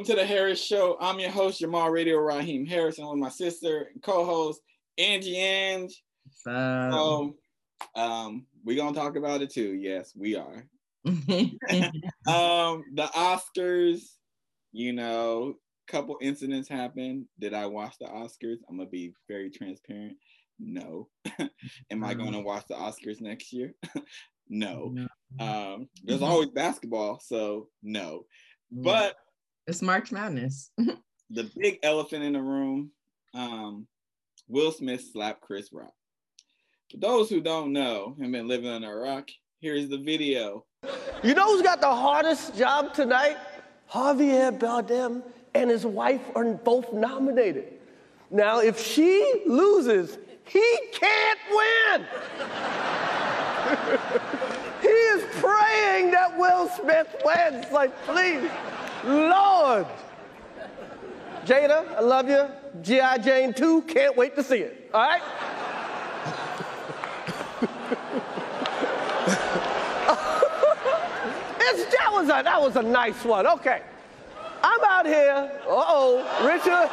Welcome to the Harris Show. I'm your host, Jamal Radio Raheem Harrison, with my sister and co-host Angie Ang. So, um, we're gonna talk about it too. Yes, we are. um, the Oscars, you know, couple incidents happened. Did I watch the Oscars? I'm gonna be very transparent. No. Am I going to watch the Oscars next year? no. Um, there's always basketball, so no. But it's March Madness. the big elephant in the room, um, Will Smith slapped Chris Rock. For those who don't know and been living under a rock, here's the video. You know who's got the hardest job tonight? Javier Bardem and his wife are both nominated. Now, if she loses, he can't win. he is praying that Will Smith wins. Like, please. Lord. Jada, I love you. G.I. Jane 2, can't wait to see it. All right? that, was a, that was a nice one. Okay. I'm out here. Uh oh, Richard.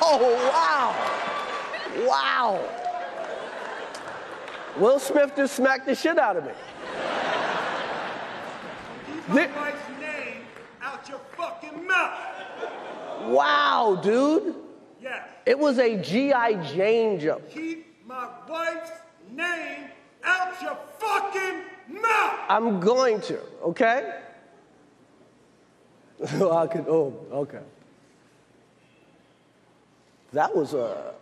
oh, wow. Wow. Will Smith just smacked the shit out of me. My wife's name out your fucking mouth. Wow, dude. Yes. It was a G.I. Jane jump. Keep my wife's name out your fucking mouth. I'm going to, okay? I could, oh, okay. That was a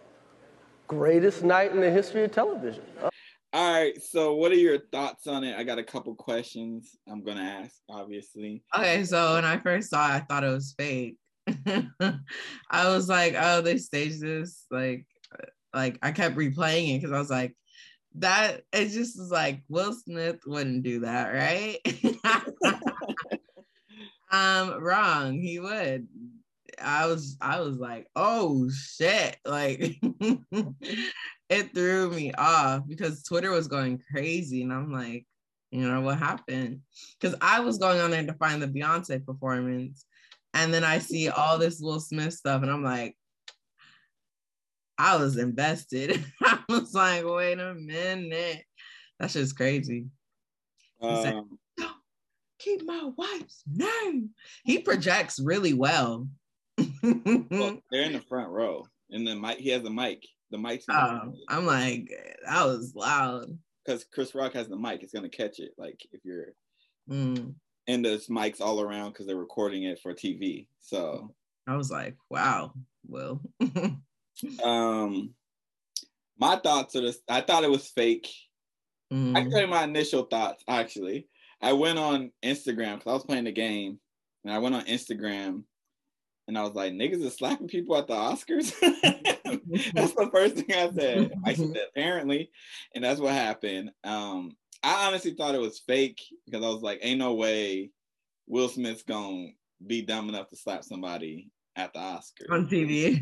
greatest night in the history of television. All right. So, what are your thoughts on it? I got a couple questions I'm gonna ask, obviously. Okay. So when I first saw it, I thought it was fake. I was like, oh, they staged this. Like, like I kept replaying it because I was like, that it just was like Will Smith wouldn't do that, right? um, wrong. He would. I was I was like, oh shit. Like it threw me off because Twitter was going crazy. And I'm like, you know, what happened? Because I was going on there to find the Beyonce performance. And then I see all this Will Smith stuff, and I'm like, I was invested. I was like, wait a minute. That's just crazy. Um, said, no, keep my wife's name. He projects really well. Well. They're in the front row. And then Mike he has a mic. The mic's. Oh, I'm like, that was loud. Because Chris Rock has the mic, it's gonna catch it. Like if you're, mm. and there's mics all around because they're recording it for TV. So I was like, wow, well. um, my thoughts are this. I thought it was fake. Mm. I can tell you my initial thoughts. Actually, I went on Instagram because I was playing the game, and I went on Instagram, and I was like, "Niggas is slapping people at the Oscars." that's the first thing I said. I said apparently, and that's what happened. Um, I honestly thought it was fake because I was like, ain't no way Will Smith's gonna be dumb enough to slap somebody at the Oscars on TV,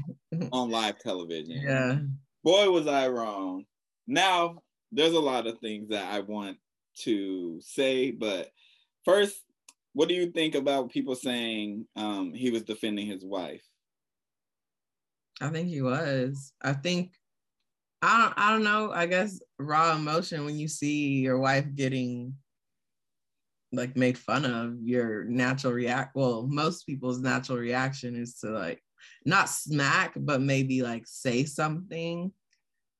on live television. Yeah. Boy, was I wrong. Now there's a lot of things that I want to say, but first, what do you think about people saying um, he was defending his wife? I think he was. I think I don't I don't know. I guess raw emotion when you see your wife getting like made fun of, your natural react well, most people's natural reaction is to like not smack, but maybe like say something.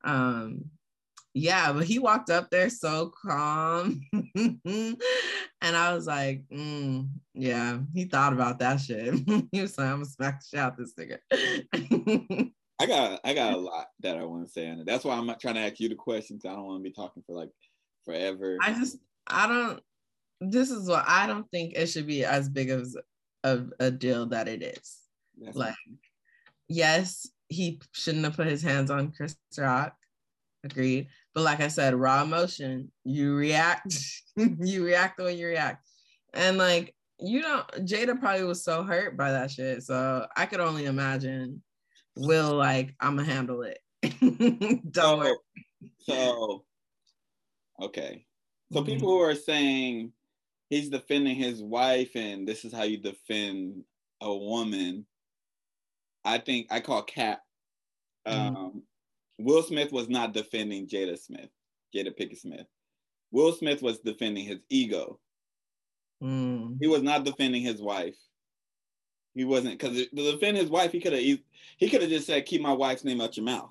Um yeah, but he walked up there so calm. and I was like, mm, yeah, he thought about that shit. he was like, I'm gonna smack the shit out this nigga. I got I got a lot that I want to say on it. That's why I'm not trying to ask you the questions. I don't want to be talking for like forever. I just I don't this is what I don't think it should be as big of a, a deal that it is. That's like, yes, he shouldn't have put his hands on Chris Rock. Agreed. But like I said, raw emotion, you react, you react the way you react. And like, you know, Jada probably was so hurt by that shit. So I could only imagine Will like, I'ma handle it. Don't so, worry. So okay. So mm-hmm. people who are saying he's defending his wife, and this is how you defend a woman. I think I call Cap. Mm-hmm. Will Smith was not defending Jada Smith, Jada Pinkett Smith. Will Smith was defending his ego. Mm. He was not defending his wife. He wasn't because to defend his wife, he could have he could have just said, "Keep my wife's name out your mouth."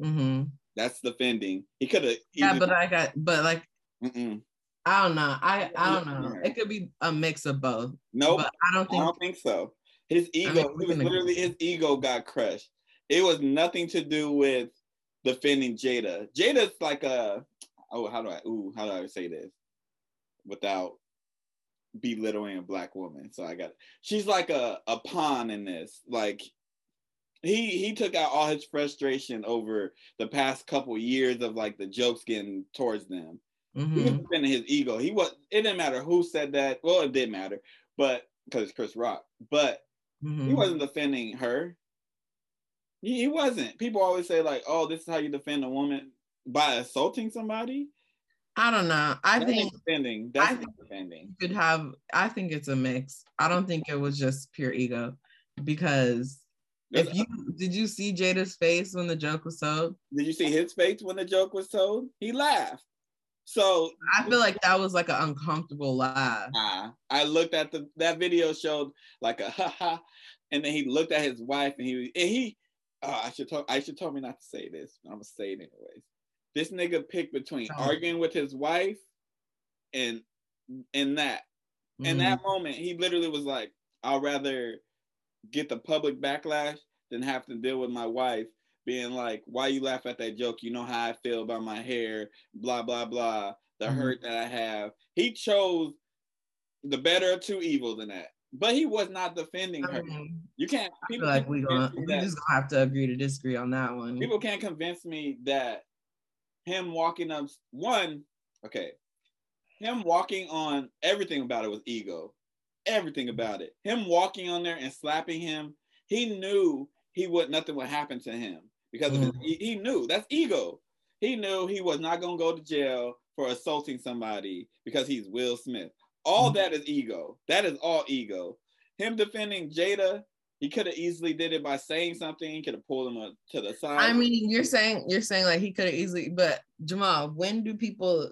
Mm-hmm. That's defending. He could have. Yeah, but I got, but like, Mm-mm. I don't know. I I don't know. It could be a mix of both. No, nope, I don't think. I don't think so. His ego, I mean, he was literally his ego got crushed. It was nothing to do with defending Jada. Jada's like a oh, how do I ooh, how do I say this without belittling a black woman? So I got she's like a, a pawn in this. Like he he took out all his frustration over the past couple years of like the jokes getting towards them. Mm-hmm. He was defending his ego. He was it didn't matter who said that. Well, it did matter, but because Chris Rock, but mm-hmm. he wasn't defending her. He, he wasn't. People always say like, "Oh, this is how you defend a woman by assaulting somebody." I don't know. I That's think defending. That's I think defending. You could have. I think it's a mix. I don't think it was just pure ego, because if you did you see Jada's face when the joke was told? Did you see his face when the joke was told? He laughed. So I feel like that was like an uncomfortable laugh. Uh, I looked at the that video showed like a ha ha, and then he looked at his wife and he and he. Uh, I should talk. I should told me not to say this. I'm gonna say it anyways. This nigga picked between oh. arguing with his wife and and that. Mm-hmm. In that moment, he literally was like, "I'll rather get the public backlash than have to deal with my wife being like, why you laugh at that joke? You know how I feel about my hair, blah, blah, blah, the mm-hmm. hurt that I have. He chose the better of two evils in that. But he was not defending her. You can't people like we gonna we just gonna have to agree to disagree on that one. People can't convince me that him walking up one, okay, him walking on everything about it was ego everything about it. Him walking on there and slapping him, he knew he would nothing would happen to him because mm. his, he, he knew that's ego. He knew he was not gonna go to jail for assaulting somebody because he's Will Smith. All mm. that is ego. That is all ego. Him defending Jada, he could have easily did it by saying something. He could have pulled him to the side. I mean, you're saying you're saying like he could have easily, but Jamal, when do people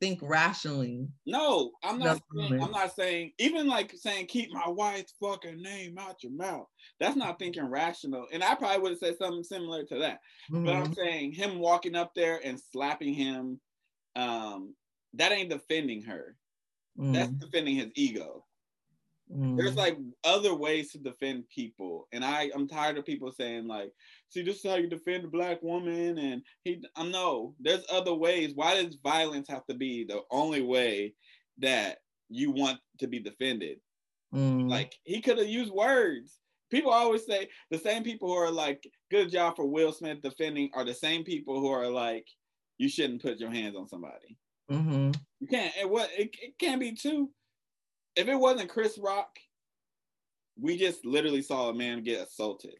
think rationally. No, I'm not. Saying, I'm not saying even like saying keep my wife's fucking name out your mouth. That's not thinking rational. And I probably would have said something similar to that. Mm-hmm. But I'm mm-hmm. saying him walking up there and slapping him, um, that ain't defending her. Mm-hmm. That's defending his ego. Mm. There's like other ways to defend people, and I I'm tired of people saying like, "See, this is how you defend a black woman," and he I'm no. There's other ways. Why does violence have to be the only way that you want to be defended? Mm. Like he could have used words. People always say the same people who are like, "Good job for Will Smith defending," are the same people who are like, "You shouldn't put your hands on somebody." Mm-hmm. You can't. It what it, it can't be two if it wasn't Chris Rock, we just literally saw a man get assaulted.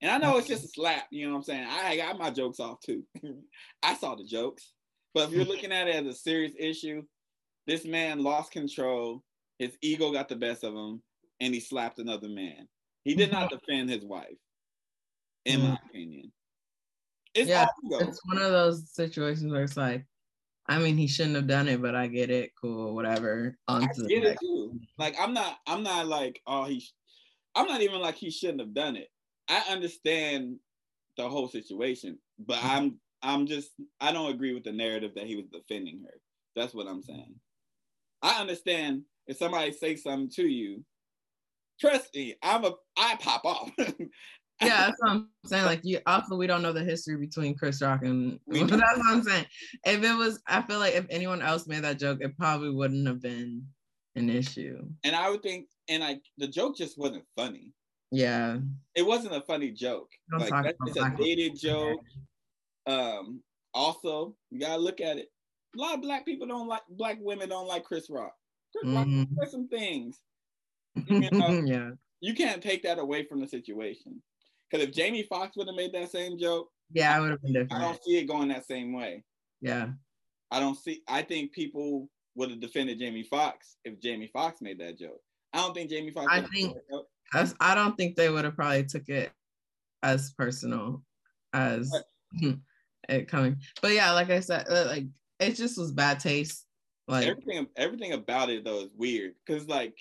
And I know it's just a slap, you know what I'm saying? I got my jokes off too. I saw the jokes. But if you're looking at it as a serious issue, this man lost control. His ego got the best of him, and he slapped another man. He did not defend his wife, in my mm. opinion. It's yeah, it's one of those situations where it's like, I mean, he shouldn't have done it, but I get it. Cool, whatever. On I get it too. Like, I'm not. I'm not like, oh, he. I'm not even like he shouldn't have done it. I understand the whole situation, but mm-hmm. I'm. I'm just. I don't agree with the narrative that he was defending her. That's what I'm saying. I understand if somebody say something to you. Trust me, I'm a. I pop off. yeah, that's what I'm saying. Like you also we don't know the history between Chris Rock and that's what I'm saying. If it was, I feel like if anyone else made that joke, it probably wouldn't have been an issue. And I would think, and like the joke just wasn't funny. Yeah. It wasn't a funny joke. Like it's a dated joke. Um, also, you gotta look at it. A lot of black people don't like black women don't like Chris Rock. Chris mm-hmm. Rock some things. You know, yeah. You can't take that away from the situation. Because if Jamie Foxx would have made that same joke, yeah, I would have been different. I don't see it going that same way. Yeah. I don't see. I think people would have defended Jamie Foxx if Jamie Foxx made that joke. I don't think Jamie Foxx. I think I don't think they would have probably took it as personal as it coming. But yeah, like I said, uh, like it just was bad taste. Like everything, everything about it though is weird because like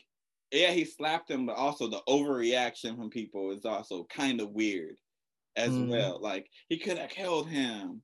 yeah, he slapped him, but also the overreaction from people is also kind of weird as mm. well. Like he could have killed him.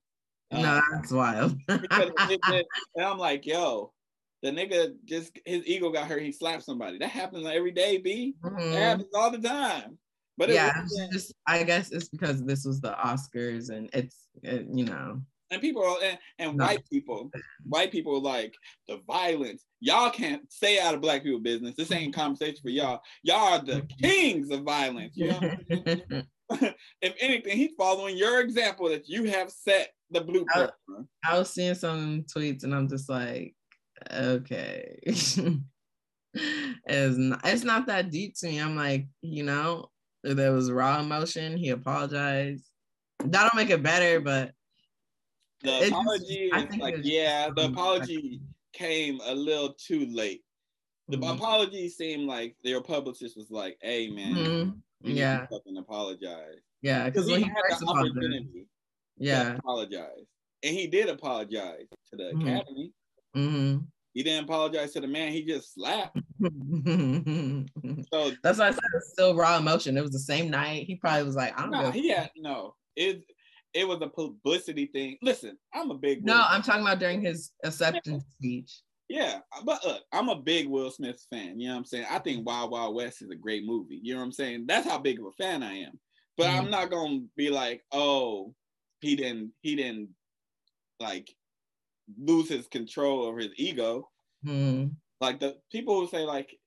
No, um, that's wild. and I'm like, yo, the nigga just his ego got hurt. He slapped somebody. That happens every day, B. Mm-hmm. That happens all the time. But yeah, just I guess it's because this was the Oscars and it's it, you know. People and, and no. white people, white people like the violence. Y'all can't stay out of black people business. This ain't conversation for y'all. Y'all are the kings of violence. You know. if anything, he's following your example that you have set the blueprint. I, I was seeing some tweets and I'm just like, okay. it's not, it's not that deep to me. I'm like, you know, there was raw emotion. He apologized. That'll make it better, but the apology is like, yeah, the apology came a little too late. The mm-hmm. apology seemed like their publicist was like, "Hey, man, mm-hmm. yeah, fucking apologize." Yeah, because he, he had the opportunity, yeah, apologize, and he did apologize to the mm-hmm. academy. Mm-hmm. He didn't apologize to the man. He just slapped. so that's why I said it's still raw emotion. It was the same night. He probably was like, I don't know. He had no. It it was a publicity thing. Listen, I'm a big. No, I'm talking about during his acceptance yeah. speech. Yeah, but look, I'm a big Will Smith fan. You know what I'm saying? I think Wild Wild West is a great movie. You know what I'm saying? That's how big of a fan I am. But mm. I'm not gonna be like, oh, he didn't, he didn't like lose his control over his ego. Mm. Like the people who say like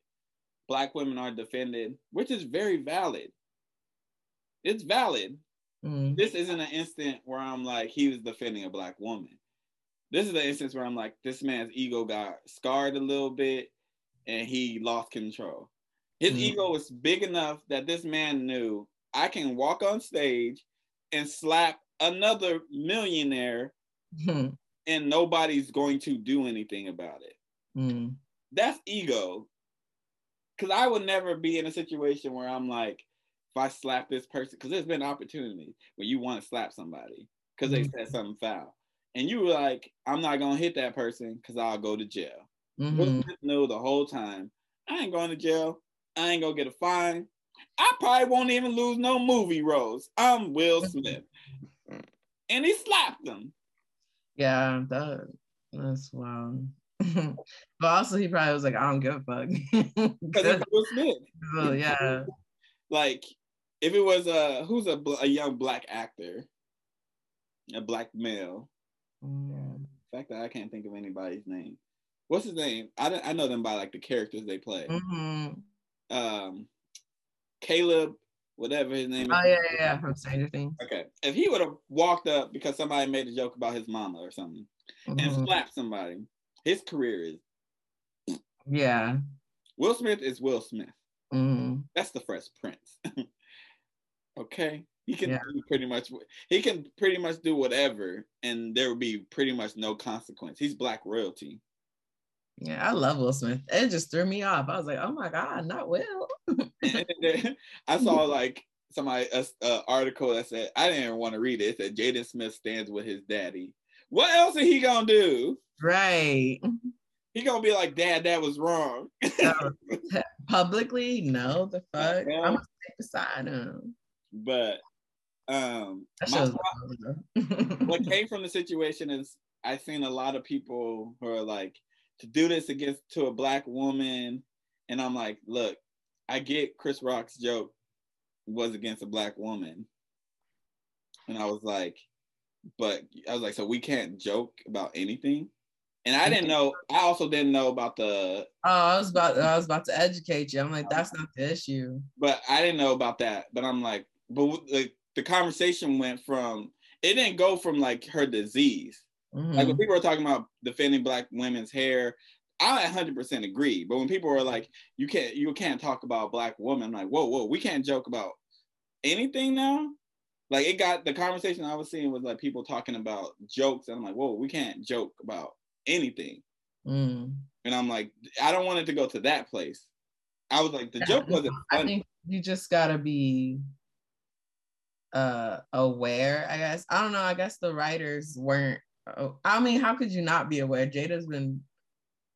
black women are defended, which is very valid. It's valid. Mm. This isn't an instant where I'm like he was defending a black woman. This is the instance where I'm like this man's ego got scarred a little bit and he lost control. His mm. ego was big enough that this man knew I can walk on stage and slap another millionaire mm. and nobody's going to do anything about it. Mm. That's ego. Cause I would never be in a situation where I'm like, if I slap this person, because there's been opportunities where you want to slap somebody because mm-hmm. they said something foul. And you were like, I'm not gonna hit that person because I'll go to jail. Mm-hmm. Know the whole time, I ain't going to jail. I ain't gonna get a fine. I probably won't even lose no movie roles. I'm Will mm-hmm. Smith. and he slapped them. Yeah, that that's wild. but also he probably was like, I don't give a fuck. Because Will Smith. Oh yeah. Like if it was a who's a, a young black actor, a black male. Mm. The fact that I can't think of anybody's name. What's his name? I I know them by like the characters they play. Mm-hmm. Um, Caleb, whatever his name oh, is. Oh yeah, yeah, yeah, from Stranger Things. Okay, if he would have walked up because somebody made a joke about his mama or something, mm-hmm. and slapped somebody, his career is. Yeah. Will Smith is Will Smith. Mm-hmm. That's the Fresh Prince. okay, he can yeah. do pretty much. He can pretty much do whatever, and there will be pretty much no consequence. He's black royalty. Yeah, I love Will Smith. It just threw me off. I was like, oh my god, not Will. I saw like somebody a, a, article that said I didn't even want to read it. It said Jaden Smith stands with his daddy. What else is he gonna do? Right. He gonna be like, Dad, that was wrong. Publicly, no, the fuck. Yeah. I'm gonna stay beside him. But um what came from the situation is I've seen a lot of people who are like to do this against to a black woman, and I'm like, look, I get Chris Rock's joke was against a black woman, and I was like, but I was like, so we can't joke about anything. And I didn't know. I also didn't know about the. Oh, I was about. I was about to educate you. I'm like, that's not the issue. But I didn't know about that. But I'm like, but the, the conversation went from. It didn't go from like her disease. Mm-hmm. Like when people are talking about defending black women's hair, I 100% agree. But when people are like, you can't, you can't talk about black women, I'm like, whoa, whoa, we can't joke about anything now. Like it got the conversation I was seeing was like people talking about jokes, and I'm like, whoa, we can't joke about anything. Mm. And I'm like, I don't want it to go to that place. I was like, the joke wasn't funny. I think you just gotta be uh aware, I guess. I don't know. I guess the writers weren't oh, I mean, how could you not be aware? Jada's been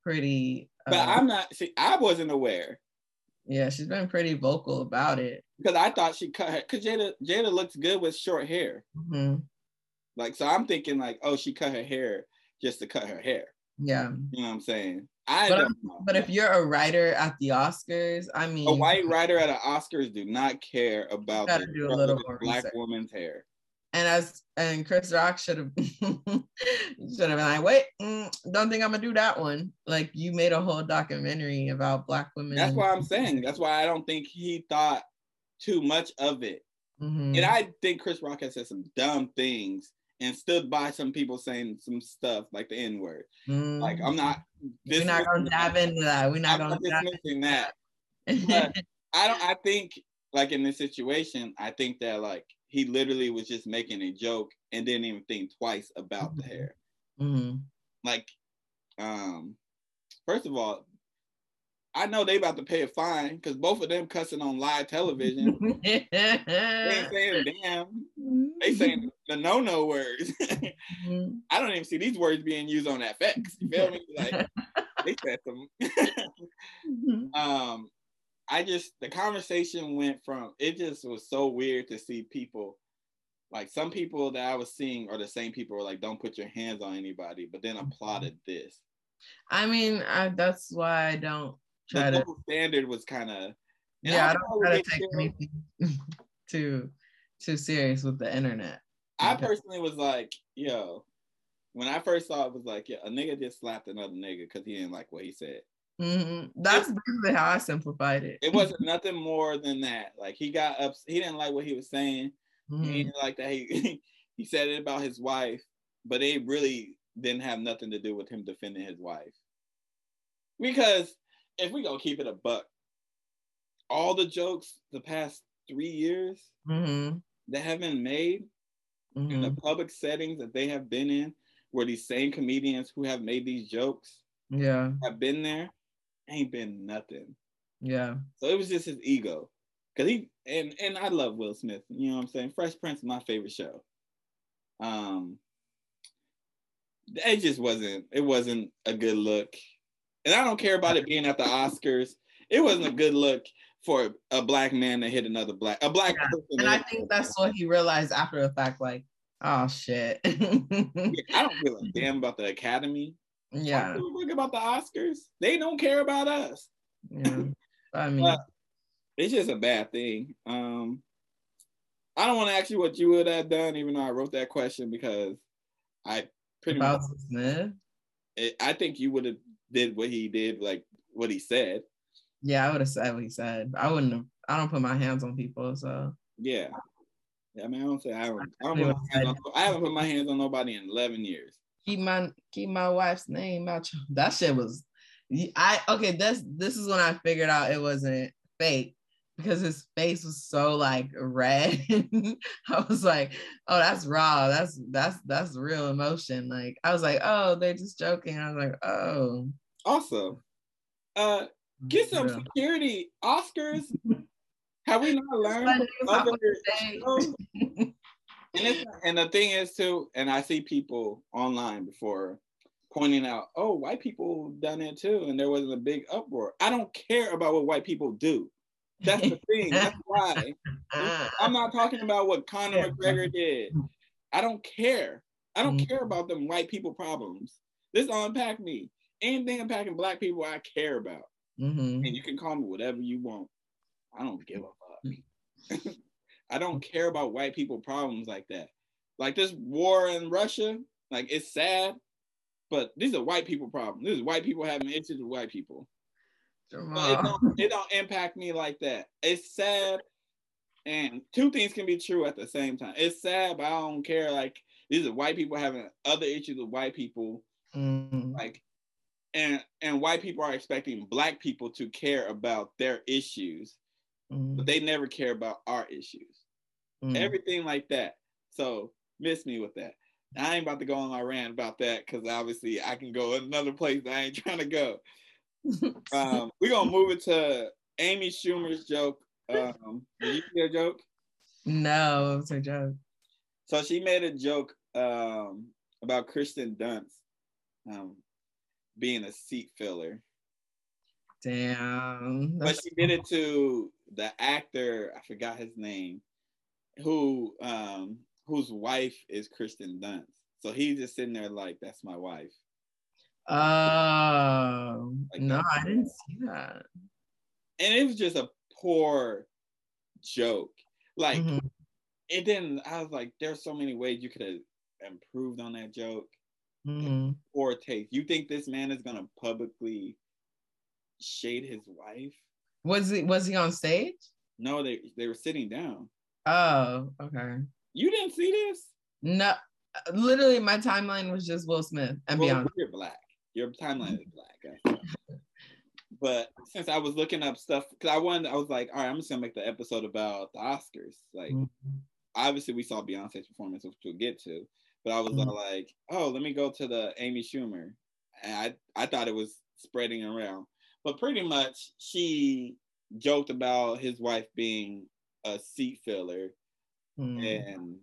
pretty uh, But I'm not see, I wasn't aware. Yeah, she's been pretty vocal about it. Because I thought she cut her because Jada Jada looks good with short hair. Mm-hmm. Like so I'm thinking like, oh, she cut her hair just to cut her hair. Yeah. You know what I'm saying? I but, but if you're a writer at the Oscars, I mean, a white writer at the Oscars do not care about the do a little black research. woman's hair. And as and Chris Rock should have should have been like, wait, mm, don't think I'm gonna do that one. Like you made a whole documentary about black women. That's why I'm saying. That's why I don't think he thought too much of it. Mm-hmm. And I think Chris Rock has said some dumb things and stood by some people saying some stuff like the N word. Mm. Like I'm not. We're not gonna dive into that. We're not I'm gonna not dismissing that. but I don't. I think like in this situation, I think that like he literally was just making a joke and didn't even think twice about mm-hmm. the hair. Mm-hmm. Like, um, first of all, I know they about to pay a fine because both of them cussing on live television. they ain't saying damn. They saying the no no words. mm-hmm. I don't even see these words being used on FX. You feel me? Like they said some. Mm-hmm. um, I just the conversation went from it just was so weird to see people like some people that I was seeing are the same people were like, don't put your hands on anybody, but then applauded this. I mean, I, that's why I don't try the to. standard was kind of. Yeah, I don't try to take anything too too serious with the internet. I personally was like, yo, when I first saw it, was like, yeah, a nigga just slapped another nigga because he didn't like what he said. Mm-hmm. That's basically how I simplified it. It wasn't nothing more than that. Like he got up, he didn't like what he was saying. Mm-hmm. He didn't like that he he said it about his wife, but it really didn't have nothing to do with him defending his wife. Because if we go keep it a buck, all the jokes the past three years mm-hmm. that have been made mm-hmm. in the mm-hmm. public settings that they have been in, where these same comedians who have made these jokes, yeah, have been there, ain't been nothing. Yeah. So it was just his ego, cause he and and I love Will Smith. You know what I'm saying? Fresh Prince is my favorite show. Um, it just wasn't. It wasn't a good look, and I don't care about it being at the Oscars. It wasn't a good look for a black man to hit another black a black yeah. person. And I think that's what he realized after the fact, like, oh shit. I don't give a damn about the Academy. Yeah. Look about the Oscars. They don't care about us. Yeah. I mean it's just a bad thing. Um I don't want to ask you what you would have done, even though I wrote that question because I pretty about much Smith. It, I think you would have did what he did, like what he said. Yeah, I would have said what he said. I wouldn't have. I don't put my hands on people, so. Yeah. Yeah, I mean, I don't say I don't. I, don't on, I haven't put my hands on nobody in eleven years. Keep my keep my wife's name out. That shit was. I okay. This this is when I figured out it wasn't fake because his face was so like red. I was like, oh, that's raw. That's that's that's real emotion. Like I was like, oh, they're just joking. I was like, oh. Awesome. Uh, Get some yeah. security, Oscars. Have we not learned other and, and the thing is too, and I see people online before pointing out, oh, white people done it too, and there wasn't a big uproar. I don't care about what white people do. That's the thing. That's why. I'm not talking about what Conor McGregor did. I don't care. I don't mm-hmm. care about them white people problems. This don't me. Anything impacting black people, I care about. Mm-hmm. And you can call me whatever you want. I don't give a fuck. I don't care about white people problems like that. Like this war in Russia, like it's sad, but these are white people problems. This is white people having issues with white people. It don't, it don't impact me like that. It's sad, and two things can be true at the same time. It's sad, but I don't care. Like these are white people having other issues with white people. Mm-hmm. Like and and white people are expecting black people to care about their issues mm. but they never care about our issues mm. everything like that so miss me with that I ain't about to go on my rant about that because obviously I can go another place I ain't trying to go. Um, we're gonna move it to Amy Schumer's joke. Um, did you hear a joke? No, it was a joke. So she made a joke um, about Kirsten Dunst um, being a seat filler. Damn. But she did it to the actor, I forgot his name, who um whose wife is Kirsten Dunst. So he's just sitting there like, that's my wife. Oh like no, I didn't see that. And it was just a poor joke. Like mm-hmm. it didn't. I was like, there's so many ways you could have improved on that joke. Mm-hmm. Poor taste. You think this man is gonna publicly shade his wife? Was he was he on stage? No, they they were sitting down. Oh, okay. You didn't see this? No, literally, my timeline was just Will Smith and well, Beyonce. You're black. Your timeline is black. but since I was looking up stuff, because I wanted, I was like, all right, I'm just gonna make the episode about the Oscars. Like, mm-hmm. obviously, we saw Beyonce's performance, which we'll get to. But I was mm-hmm. like, oh, let me go to the Amy Schumer, and I I thought it was spreading around, but pretty much she joked about his wife being a seat filler, mm-hmm. and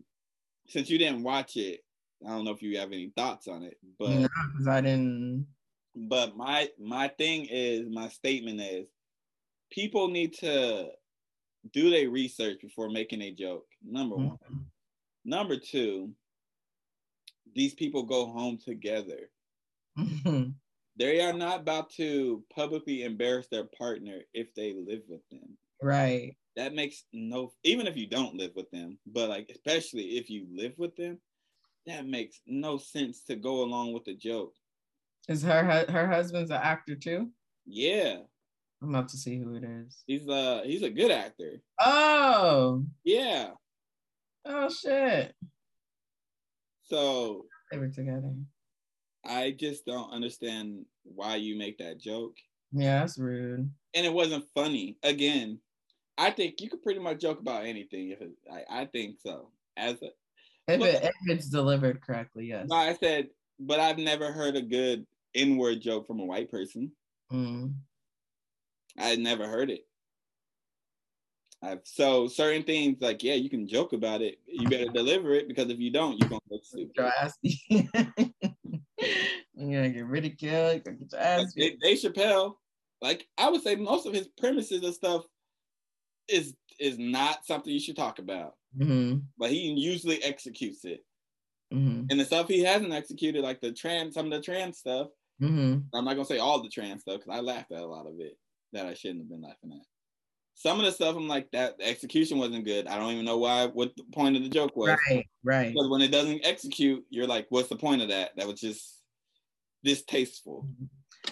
since you didn't watch it, I don't know if you have any thoughts on it, but no, I didn't. But my my thing is my statement is people need to do their research before making a joke. Number mm-hmm. one. Number two, these people go home together. Mm-hmm. They are not about to publicly embarrass their partner if they live with them. Right. That makes no even if you don't live with them, but like especially if you live with them, that makes no sense to go along with the joke. Is her her husband's an actor too? Yeah. I'm about to see who it is. He's a he's a good actor. Oh. Yeah. Oh shit. So they were together. I just don't understand why you make that joke. Yeah, that's rude. And it wasn't funny. Again, I think you could pretty much joke about anything if it, I, I think so. As a if, it, if it's delivered correctly, yes. No, I said, but I've never heard a good N-word joke from a white person. Mm. I never heard it. I've, so certain things like yeah, you can joke about it. You better deliver it because if you don't, you're gonna look stupid. Your ass. you're gonna get ridiculed. You're gonna get your ass. Dave, Dave Chappelle, like I would say, most of his premises and stuff is is not something you should talk about. Mm-hmm. But he usually executes it. Mm-hmm. And the stuff he hasn't executed, like the trans, some of the trans stuff. Mm-hmm. I'm not gonna say all the trans stuff because I laughed at a lot of it that I shouldn't have been laughing at. Some of the stuff I'm like that the execution wasn't good. I don't even know why. What the point of the joke was? Right, right. Because when it doesn't execute, you're like, what's the point of that? That was just distasteful.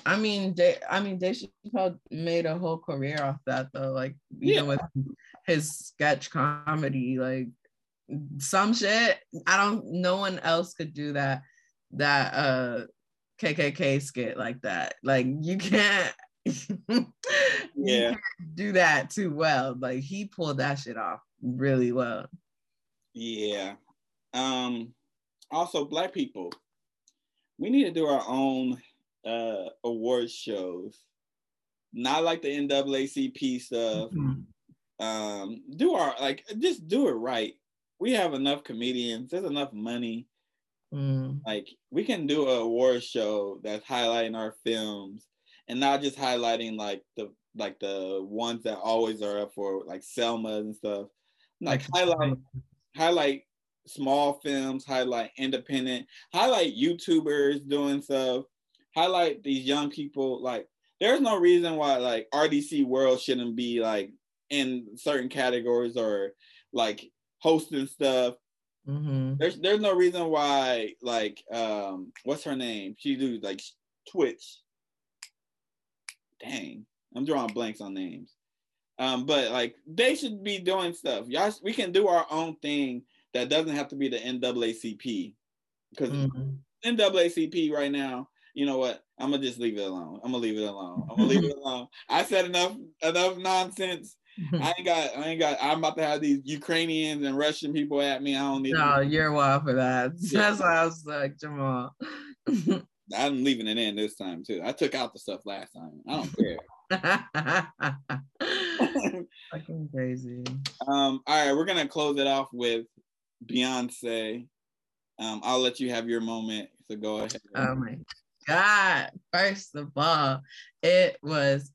I mean, they, I mean, Dave Chappelle made a whole career off that though. Like, you yeah. know, with his sketch comedy, like some shit. I don't. No one else could do that. That uh KKK skit like that. Like, you can't. yeah, can't do that too well. Like he pulled that shit off really well. Yeah. Um. Also, black people, we need to do our own uh award shows. Not like the NAACP stuff. Mm-hmm. Um, do our like just do it right. We have enough comedians, there's enough money. Mm. Like we can do a award show that's highlighting our films and not just highlighting like the like the ones that always are up for like Selma and stuff. Like highlight highlight small films, highlight independent, highlight YouTubers doing stuff, highlight these young people. Like, there's no reason why like RDC World shouldn't be like in certain categories or like hosting stuff. Mm-hmm. There's there's no reason why like um what's her name? She do like Twitch. Dang, I'm drawing blanks on names. Um, but like they should be doing stuff. Y'all, we can do our own thing that doesn't have to be the NAACP because mm-hmm. NAACP right now you know what? I'm gonna just leave it alone. I'm gonna leave it alone. I'm gonna leave it alone. I said enough enough nonsense. I ain't got. I ain't got. I'm about to have these Ukrainians and Russian people at me. I don't need. No, you're wild for that. Yeah. That's why I was like, Jamal. I'm leaving it in this time too. I took out the stuff last time. I don't care. Fucking crazy. Um. All right, we're gonna close it off with Beyonce. Um. I'll let you have your moment. So go ahead. Oh my god! First of all, it was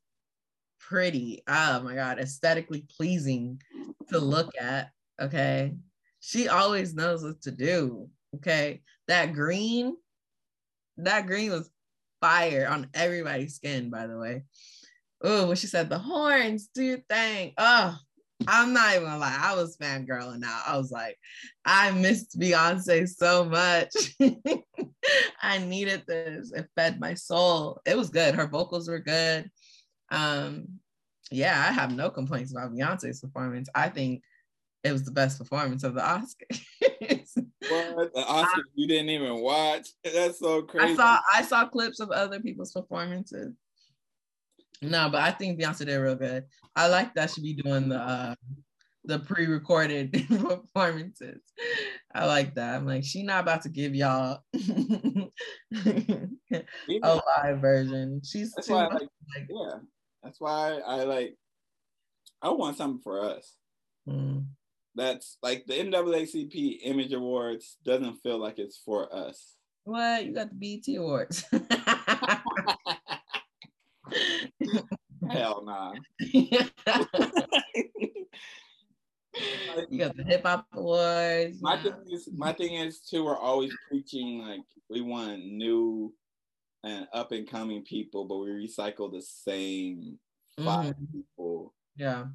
pretty. Oh my God, aesthetically pleasing to look at. Okay. She always knows what to do. Okay. That green, that green was fire on everybody's skin, by the way. Oh, when she said the horns, do your thing. Oh, I'm not even gonna lie. I was fangirling out. I was like, I missed Beyonce so much. I needed this. It fed my soul. It was good. Her vocals were good. Um, yeah, I have no complaints about Beyonce's performance. I think it was the best performance of the Oscars. what the Oscars you didn't even watch? That's so crazy. I saw I saw clips of other people's performances. No, but I think Beyonce did real good. I like that she be doing the uh, the pre-recorded performances. I like that. I'm like, she not about to give y'all a live version. She's too much, like, like, yeah. That's why I like. I want something for us. Mm. That's like the NAACP Image Awards doesn't feel like it's for us. What you got the BET Awards? Hell nah. you got the hip hop awards. My thing is, my thing is too. We're always preaching like we want new and up and coming people, but we recycle the same 5 mm-hmm. people. Yeah.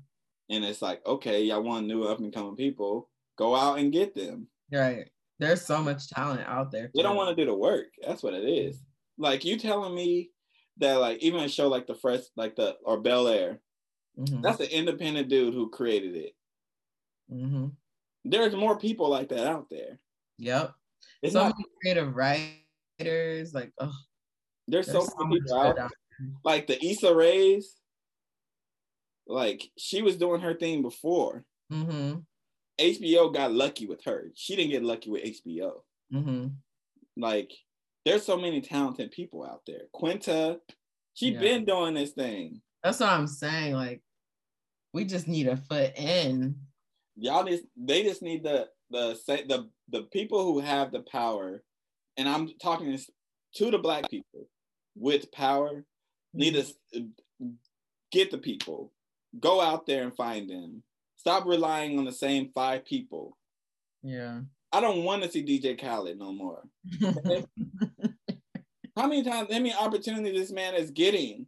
And it's like, okay, y'all want new up and coming people, go out and get them. Right. There's so much talent out there. They don't want to do the work. That's what it is. Like you telling me that like even a show like the Fresh, like the or Bel Air, mm-hmm. that's an independent dude who created it. Mm-hmm. There's more people like that out there. Yep. It's so not, many creative writers, like oh, there's, there's so many people out, out Like the Issa Rae's, like she was doing her thing before. Mm-hmm. HBO got lucky with her. She didn't get lucky with HBO. Mm-hmm. Like there's so many talented people out there. Quinta, she yeah. been doing this thing. That's what I'm saying. Like we just need a foot in. Y'all just they just need the the say the the people who have the power, and I'm talking to the black people with power need to mm-hmm. get the people Go out there and find them. Stop relying on the same five people. Yeah. I don't want to see DJ Khaled no more. how many times, how many opportunities this man is getting?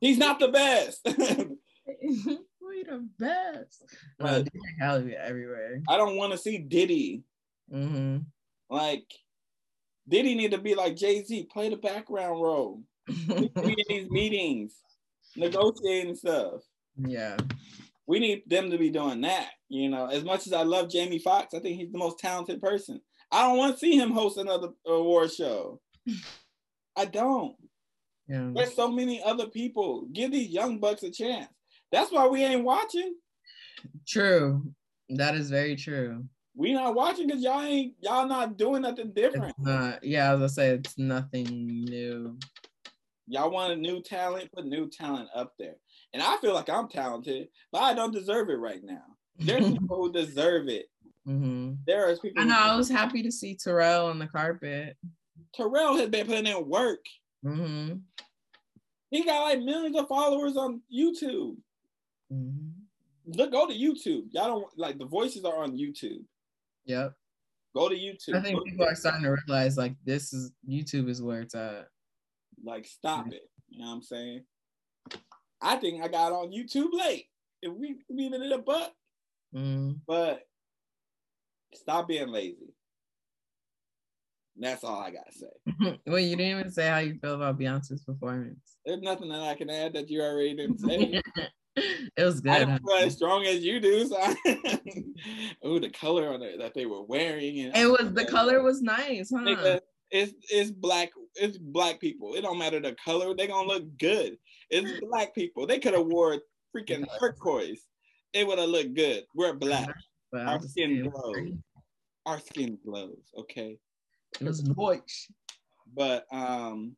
He's not the best. we the best. Right. DJ Khaled be everywhere. I don't want to see Diddy. Mm-hmm. Like Diddy need to be like Jay Z, play the background role. in these meetings negotiating stuff. Yeah. We need them to be doing that. You know, as much as I love Jamie Foxx, I think he's the most talented person. I don't want to see him host another award show. I don't. Yeah. There's so many other people. Give these young bucks a chance. That's why we ain't watching. True. That is very true. We not watching because y'all ain't y'all not doing nothing different. Not, yeah, as I say, it's nothing new. Y'all want a new talent, put new talent up there. And I feel like I'm talented, but I don't deserve it right now. There's people who deserve it. Mm-hmm. There are people. I know. I was happy to see Terrell on the carpet. Terrell has been putting in work. Mm-hmm. He got like millions of followers on YouTube. Mm-hmm. Look, go to YouTube. Y'all don't like the voices are on YouTube. Yep. Go to YouTube. I think go people are starting to realize like this is YouTube is where it's at. Like, stop it. You know what I'm saying? I think I got on YouTube late. If we it in a buck. Mm. But stop being lazy. That's all I gotta say. well, you didn't even say how you feel about Beyonce's performance. There's nothing that I can add that you already didn't say. it was good. I don't feel as strong as you do. So oh, the color on it that they were wearing. And it was the color was nice, huh? It's it's black it's black people. It don't matter the color. They gonna look good. It's black people. They could have wore freaking turquoise, it would have looked good. We're black. Well, Our skin glows. Our skin glows. Okay. It was voice. But um,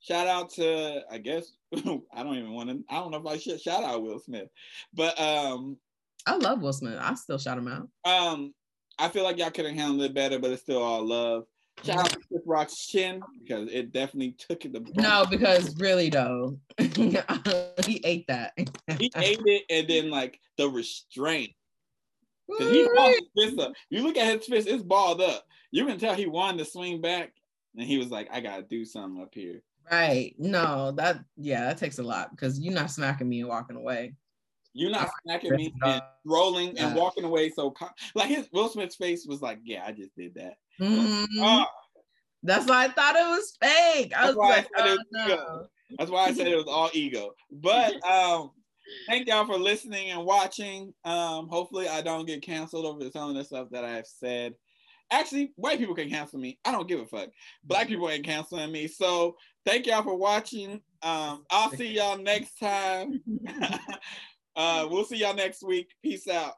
shout out to I guess I don't even want to. I don't know if I should shout out Will Smith, but um, I love Will Smith. I still shout him out. Um, I feel like y'all could have handled it better, but it's still all love. Shout out to Chris Rock's chin because it definitely took it. The no, because really though, he ate that. he ate it, and then like the restraint. Cause he balled his fist up. You look at his fist; it's balled up. You can tell he wanted to swing back, and he was like, "I gotta do something up here." Right. No, that yeah, that takes a lot because you're not smacking me and walking away. You're not smacking me and rolling yeah. and walking away. So like his Will Smith's face was like, yeah, I just did that. Mm-hmm. Uh, That's why I thought it was fake. I was like, oh, no. That's why I said it was all ego. But um, thank y'all for listening and watching. Um, hopefully I don't get canceled over some of the stuff that I have said. Actually, white people can cancel me. I don't give a fuck. Black people ain't canceling me. So thank y'all for watching. Um, I'll see y'all next time. uh, we'll see y'all next week. Peace out.